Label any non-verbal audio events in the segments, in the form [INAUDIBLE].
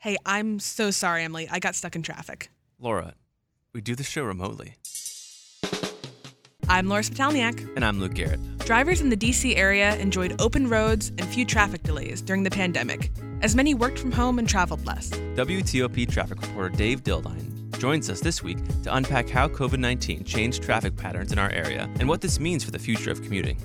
Hey, I'm so sorry I'm. I got stuck in traffic. Laura, we do the show remotely. I'm Laura Spitalniak. And I'm Luke Garrett. Drivers in the DC area enjoyed open roads and few traffic delays during the pandemic, as many worked from home and traveled less. WTOP traffic reporter Dave Dildine joins us this week to unpack how COVID 19 changed traffic patterns in our area and what this means for the future of commuting.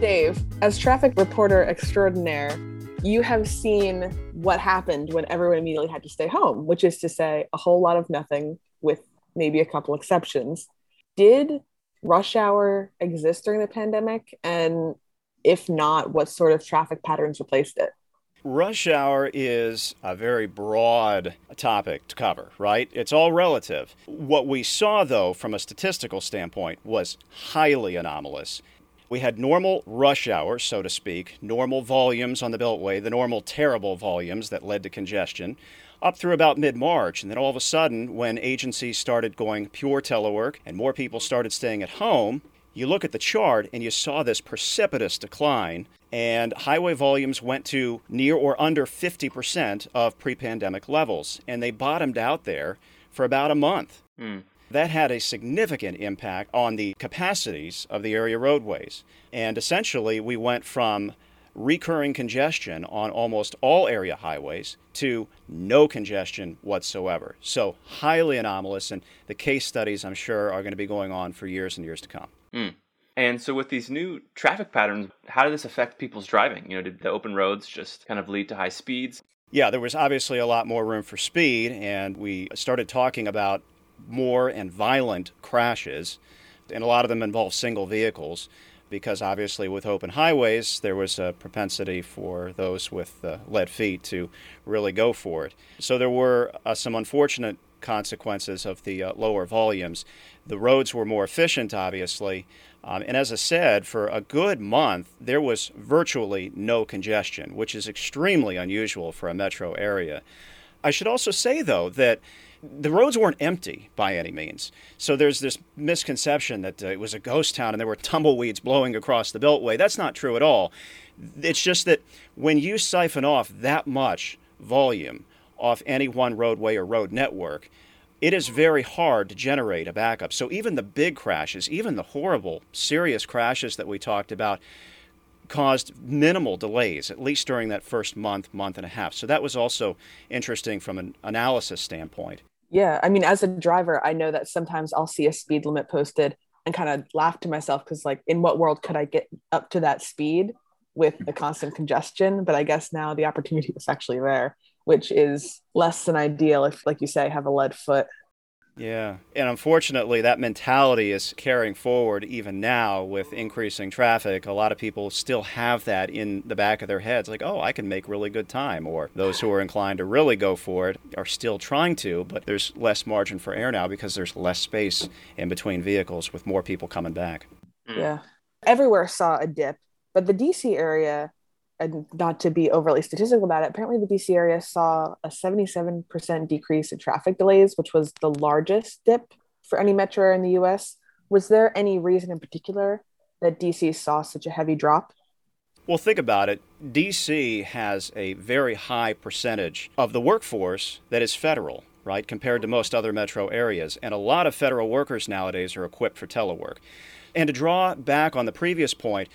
Dave, as traffic reporter extraordinaire, you have seen what happened when everyone immediately had to stay home, which is to say, a whole lot of nothing with maybe a couple exceptions. Did rush hour exist during the pandemic? And if not, what sort of traffic patterns replaced it? Rush hour is a very broad topic to cover, right? It's all relative. What we saw, though, from a statistical standpoint, was highly anomalous. We had normal rush hour, so to speak, normal volumes on the Beltway, the normal terrible volumes that led to congestion up through about mid March. And then all of a sudden, when agencies started going pure telework and more people started staying at home, you look at the chart and you saw this precipitous decline, and highway volumes went to near or under 50% of pre pandemic levels. And they bottomed out there for about a month. Mm. That had a significant impact on the capacities of the area roadways. And essentially, we went from recurring congestion on almost all area highways to no congestion whatsoever. So, highly anomalous, and the case studies, I'm sure, are going to be going on for years and years to come. Mm. And so, with these new traffic patterns, how did this affect people's driving? You know, did the open roads just kind of lead to high speeds? Yeah, there was obviously a lot more room for speed, and we started talking about more and violent crashes, and a lot of them involve single vehicles because obviously with open highways there was a propensity for those with uh, lead feet to really go for it. So there were uh, some unfortunate consequences of the uh, lower volumes. The roads were more efficient, obviously. Um, and as I said, for a good month, there was virtually no congestion, which is extremely unusual for a metro area. I should also say, though, that the roads weren't empty by any means. So there's this misconception that uh, it was a ghost town and there were tumbleweeds blowing across the Beltway. That's not true at all. It's just that when you siphon off that much volume off any one roadway or road network, it is very hard to generate a backup. So even the big crashes, even the horrible, serious crashes that we talked about, caused minimal delays, at least during that first month, month and a half. So that was also interesting from an analysis standpoint. Yeah, I mean, as a driver, I know that sometimes I'll see a speed limit posted and kind of laugh to myself because, like, in what world could I get up to that speed with the constant congestion? But I guess now the opportunity is actually there, which is less than ideal if, like you say, have a lead foot yeah. And unfortunately, that mentality is carrying forward even now with increasing traffic. A lot of people still have that in the back of their heads like, oh, I can make really good time. Or those who are inclined to really go for it are still trying to, but there's less margin for error now because there's less space in between vehicles with more people coming back. Mm. Yeah. Everywhere saw a dip, but the DC area and not to be overly statistical about it, apparently the DC area saw a 77% decrease in traffic delays, which was the largest dip for any metro area in the US. Was there any reason in particular that DC saw such a heavy drop? Well, think about it. DC has a very high percentage of the workforce that is federal, right, compared to most other metro areas. And a lot of federal workers nowadays are equipped for telework. And to draw back on the previous point,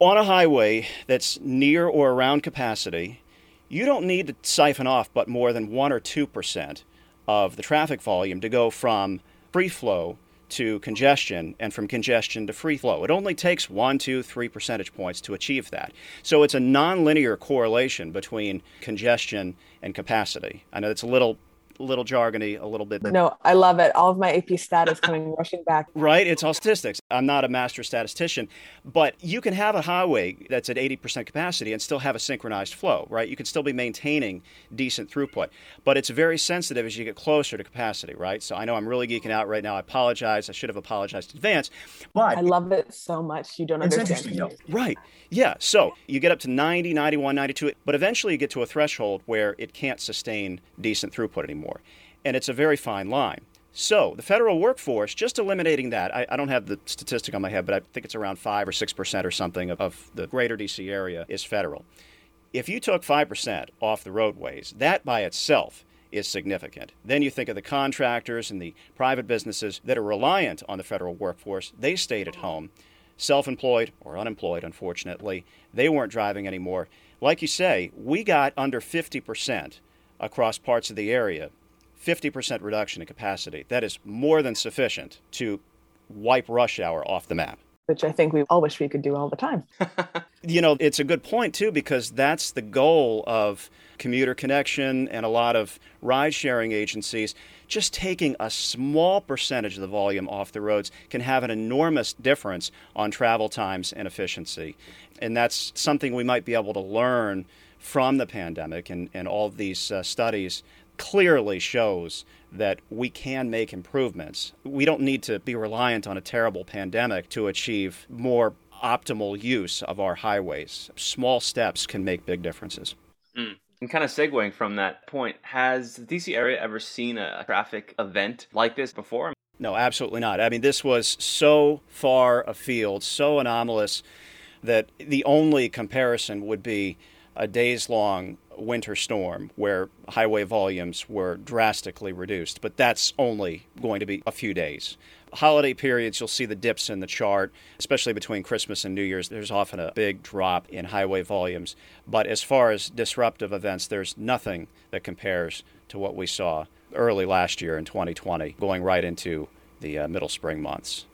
on a highway that's near or around capacity, you don't need to siphon off but more than 1 or 2% of the traffic volume to go from free flow to congestion and from congestion to free flow. It only takes one, two, three percentage points to achieve that. So it's a nonlinear correlation between congestion and capacity. I know it's a little little jargony a little bit. No, I love it. All of my AP stat is coming [LAUGHS] rushing back. Right? It's all statistics. I'm not a master statistician, but you can have a highway that's at 80% capacity and still have a synchronized flow, right? You can still be maintaining decent throughput, but it's very sensitive as you get closer to capacity, right? So I know I'm really geeking out right now. I apologize. I should have apologized in advance. But I love it so much. You don't understand. Right. Yeah. So you get up to 90, 91, 92, but eventually you get to a threshold where it can't sustain decent throughput anymore anymore. And it's a very fine line. So the federal workforce, just eliminating that, I, I, don't have the statistic on my head, but I think it's around 5 or 6% or something of, of the greater DC area is federal. If you took 5% off the roadways, that by itself is significant. Then you think of the contractors and the private businesses that are reliant on the federal workforce. They stayed at home, self employed or unemployed, unfortunately. They weren't driving anymore. Like you say, we got under 50% across parts of the area 50% reduction in capacity. That is more than sufficient to wipe rush hour off the map. Which I think we all wish we could do all the time. [LAUGHS] you know, it's a good point, too, because that's the goal of commuter connection and a lot of ride sharing agencies. Just taking a small percentage of the volume off the roads can have an enormous difference on travel times and efficiency. And that's something we might be able to learn from the pandemic and, and all these uh, studies clearly shows that we can make improvements. We don't need to be reliant on a terrible pandemic to achieve more optimal use of our highways. Small steps can make big differences. Mm. And kind of segueing from that point, has the DC area ever seen a traffic event like this before? No, absolutely not. I mean, this was so far afield, so anomalous that the only comparison would be a days long winter storm where highway volumes were drastically reduced, but that's only going to be a few days. Holiday periods, you'll see the dips in the chart, especially between Christmas and New Year's. There's often a big drop in highway volumes. But as far as disruptive events, there's nothing that compares to what we saw early last year in 2020, going right into the uh, middle spring months.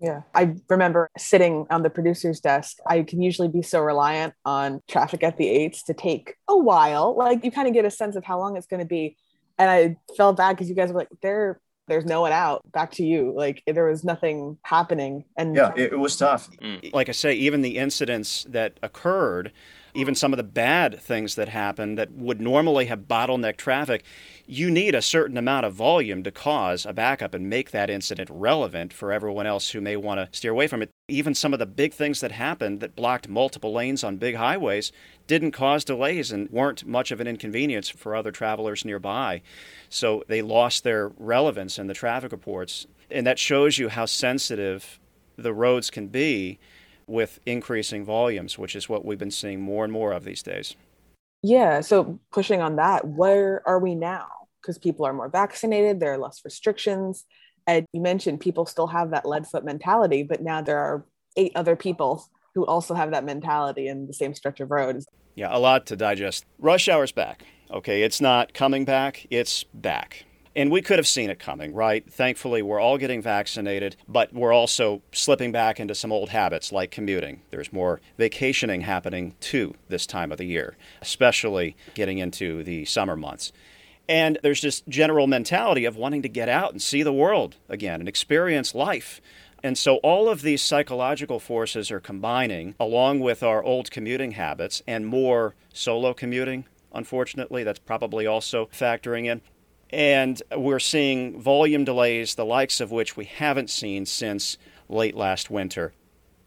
Yeah. I remember sitting on the producer's desk. I can usually be so reliant on traffic at the eights to take a while. Like you kind of get a sense of how long it's going to be. And I felt bad because you guys were like, there, there's no one out. Back to you. Like there was nothing happening. And yeah, it, it was tough. Mm. Like I say, even the incidents that occurred, even some of the bad things that happen that would normally have bottleneck traffic, you need a certain amount of volume to cause a backup and make that incident relevant for everyone else who may want to steer away from it. Even some of the big things that happened that blocked multiple lanes on big highways didn't cause delays and weren't much of an inconvenience for other travelers nearby. So they lost their relevance in the traffic reports. And that shows you how sensitive the roads can be with increasing volumes, which is what we've been seeing more and more of these days. Yeah. So pushing on that, where are we now? Because people are more vaccinated, there are less restrictions. And you mentioned people still have that lead foot mentality, but now there are eight other people who also have that mentality in the same stretch of road. Yeah, a lot to digest. Rush hour's back. Okay, it's not coming back, it's back. And we could have seen it coming, right? Thankfully, we're all getting vaccinated, but we're also slipping back into some old habits like commuting. There's more vacationing happening too this time of the year, especially getting into the summer months. And there's this general mentality of wanting to get out and see the world again and experience life. And so all of these psychological forces are combining along with our old commuting habits and more solo commuting. Unfortunately, that's probably also factoring in. And we're seeing volume delays, the likes of which we haven't seen since late last winter.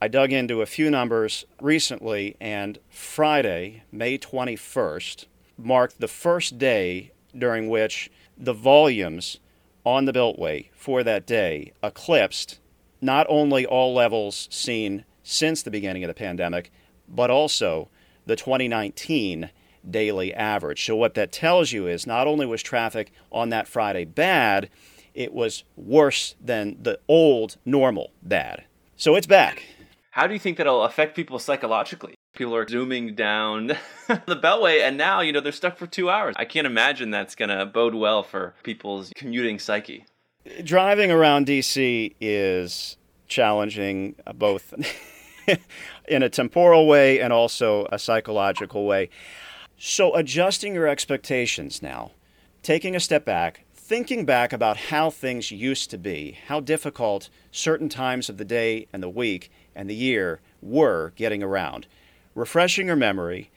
I dug into a few numbers recently, and Friday, May 21st, marked the first day during which the volumes on the Beltway for that day eclipsed not only all levels seen since the beginning of the pandemic, but also the 2019 daily average. So, what that tells you is not only was traffic on that Friday bad, it was worse than the old normal bad. So, it's back. How do you think that'll affect people psychologically? People are zooming down [LAUGHS] the Beltway, and now, you know, they're stuck for two hours. I can't imagine that's going to bode well for people's commuting psyche. Driving around DC is challenging, uh, both [LAUGHS] in a temporal way and also a psychological way. So, adjusting your expectations now, taking a step back, thinking back about how things used to be, how difficult certain times of the day and the week and the year were getting around, refreshing your memory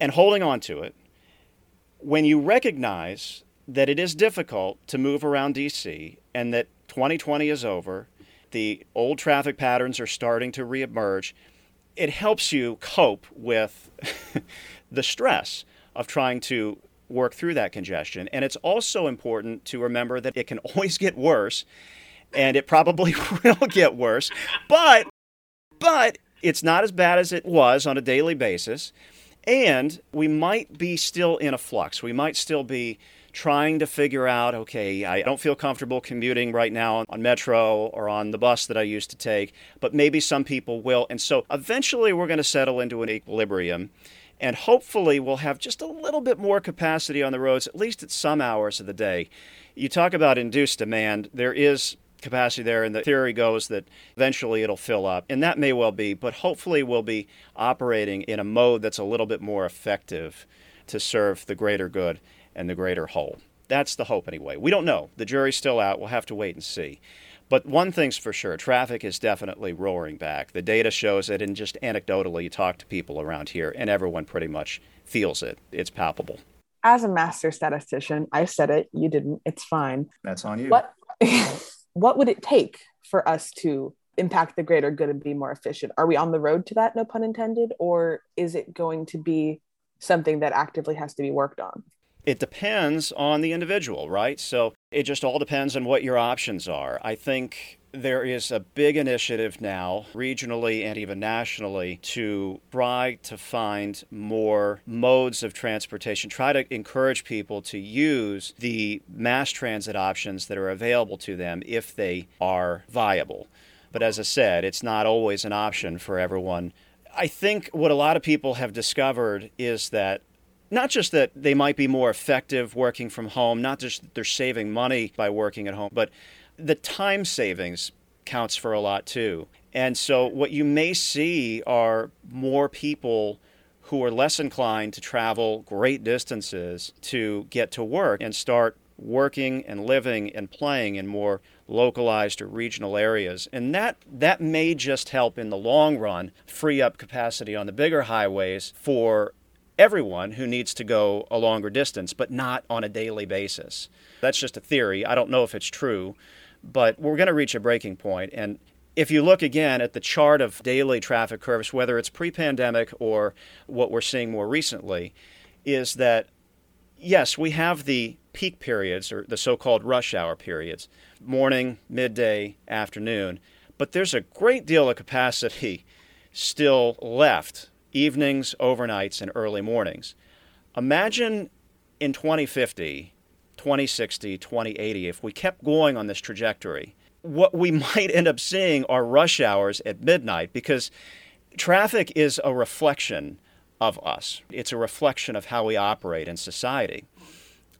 and holding on to it. When you recognize that it is difficult to move around DC and that 2020 is over, the old traffic patterns are starting to reemerge, it helps you cope with [LAUGHS] the stress of trying to work through that congestion. And it's also important to remember that it can [LAUGHS] always get worse, and it probably [LAUGHS] will get worse. But, but it's not as bad as it was on a daily basis. And we might be still in a flux. We might still be trying to figure out okay, I don't feel comfortable commuting right now on metro or on the bus that I used to take, but maybe some people will. And so eventually we're going to settle into an equilibrium. And hopefully, we'll have just a little bit more capacity on the roads, at least at some hours of the day. You talk about induced demand. There is capacity there, and the theory goes that eventually it'll fill up. And that may well be, but hopefully, we'll be operating in a mode that's a little bit more effective to serve the greater good and the greater whole. That's the hope, anyway. We don't know. The jury's still out. We'll have to wait and see. But one thing's for sure traffic is definitely roaring back. The data shows it, and just anecdotally, you talk to people around here, and everyone pretty much feels it. It's palpable. As a master statistician, I said it, you didn't. It's fine. That's on you. What, [LAUGHS] what would it take for us to impact the greater good and be more efficient? Are we on the road to that, no pun intended, or is it going to be something that actively has to be worked on? It depends on the individual, right? So it just all depends on what your options are. I think there is a big initiative now, regionally and even nationally, to try to find more modes of transportation, try to encourage people to use the mass transit options that are available to them if they are viable. But as I said, it's not always an option for everyone. I think what a lot of people have discovered is that not just that they might be more effective working from home, not just that they're saving money by working at home, but the time savings counts for a lot too. And so what you may see are more people who are less inclined to travel great distances to get to work and start working and living and playing in more localized or regional areas. And that that may just help in the long run free up capacity on the bigger highways for everyone who needs to go a longer distance, but not on a daily basis. That's just a theory. I don't know if it's true, but we're going to reach a breaking point. And if you look again at the chart of daily traffic curves, whether it's pre pandemic or what we're seeing more recently, is that yes, we have the peak periods or the so called rush hour periods morning, midday, afternoon but there's a great deal of capacity still left evenings, overnights, and early mornings. Imagine in 2050, 2060, 2080, if we kept going on this trajectory, what we [LAUGHS] might end up seeing are rush hours at midnight because traffic is a reflection of us. It's a reflection of how we operate in society.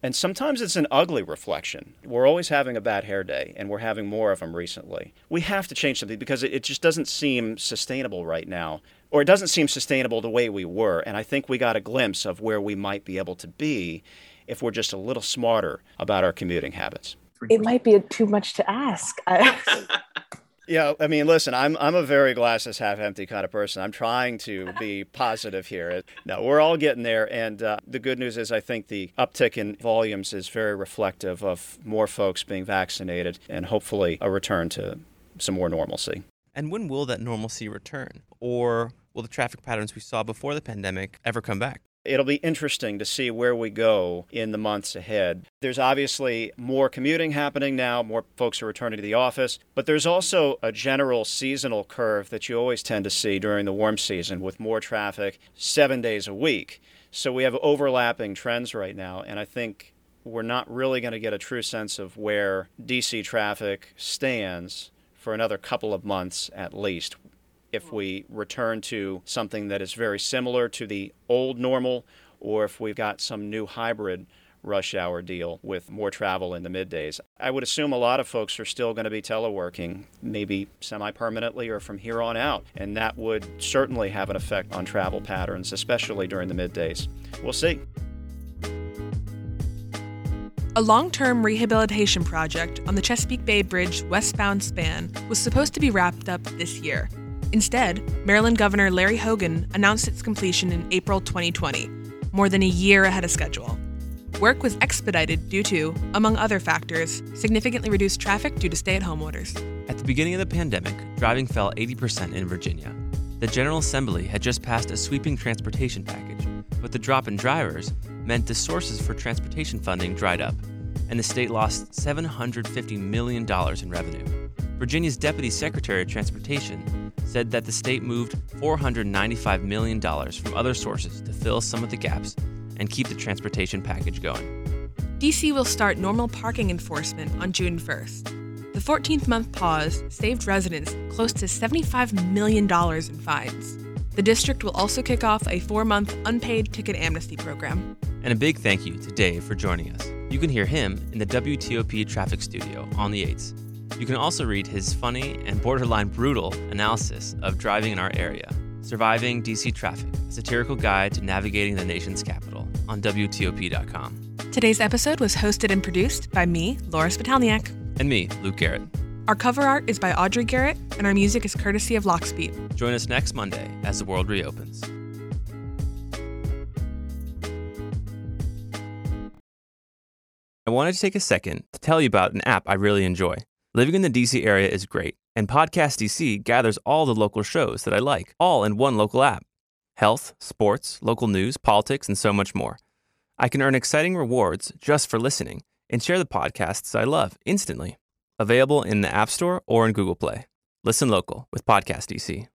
And sometimes it's an ugly reflection. We're always having a bad hair day, and we're having more of them recently. We have to change something because it just doesn't seem sustainable right now or it doesn't seem sustainable the way we were. And I think we got a glimpse of where we might be able to be if we're just a little smarter about our commuting habits. It might be too much to ask. [LAUGHS] yeah, I mean, listen, I'm I'm a very glasses half empty kind of person. I'm trying to be positive here. No, we're all getting there, and uh, the good news is I think the uptick in volumes is very reflective of more folks being vaccinated and hopefully a return to some more normalcy. And when will that normalcy return? Or will the traffic patterns we saw before the pandemic ever come back? It'll be interesting to see where we go in the months ahead. There's obviously more commuting happening now, more folks are returning to the office, but there's also a general seasonal curve that you always tend to see during the warm season with more traffic seven days a week. So we have overlapping trends right now, and I think we're not really going to get a true sense of where DC traffic stands for another couple of months at least if we return to something that is very similar to the old normal or if we've got some new hybrid rush hour deal with more travel in the middays. I would assume a lot of folks are still going to be teleworking, maybe semi permanently or from here on out, and that would certainly have an effect on travel patterns, especially during the middays. We'll see. A long term rehabilitation project on the Chesapeake Bay Bridge westbound span was supposed to be wrapped up this year. Instead, Maryland Governor Larry Hogan announced its completion in April 2020, more than a year ahead of schedule. Work was expedited due to, among other factors, significantly reduced traffic due to stay at home orders. At the beginning of the pandemic, driving fell 80% in Virginia. The General Assembly had just passed a sweeping transportation package, but the drop in drivers meant the sources for transportation funding dried up, and the state lost $750 million in revenue. Virginia's Deputy Secretary of Transportation said that the state moved $495 million from other sources to fill some of the gaps and keep the transportation package going. DC will start normal parking enforcement on June 1st. The 14th month pause saved residents close to $75 million in fines. The district will also kick off a four month unpaid ticket amnesty program. And a big thank you to Dave for joining us. You can hear him in the WTOP traffic studio on the 8s. You can also read his funny and borderline brutal analysis of driving in our area, Surviving DC Traffic, a satirical guide to navigating the nation's capital on WTOP.com. Today's episode was hosted and produced by me, Laura Spitalniak. And me, Luke Garrett. Our cover art is by Audrey Garrett, and our music is courtesy of Lockspeed. Join us next Monday as the world reopens. I wanted to take a second to tell you about an app I really enjoy. Living in the DC area is great, and Podcast DC gathers all the local shows that I like, all in one local app health, sports, local news, politics, and so much more. I can earn exciting rewards just for listening and share the podcasts I love instantly. Available in the App Store or in Google Play. Listen local with Podcast DC.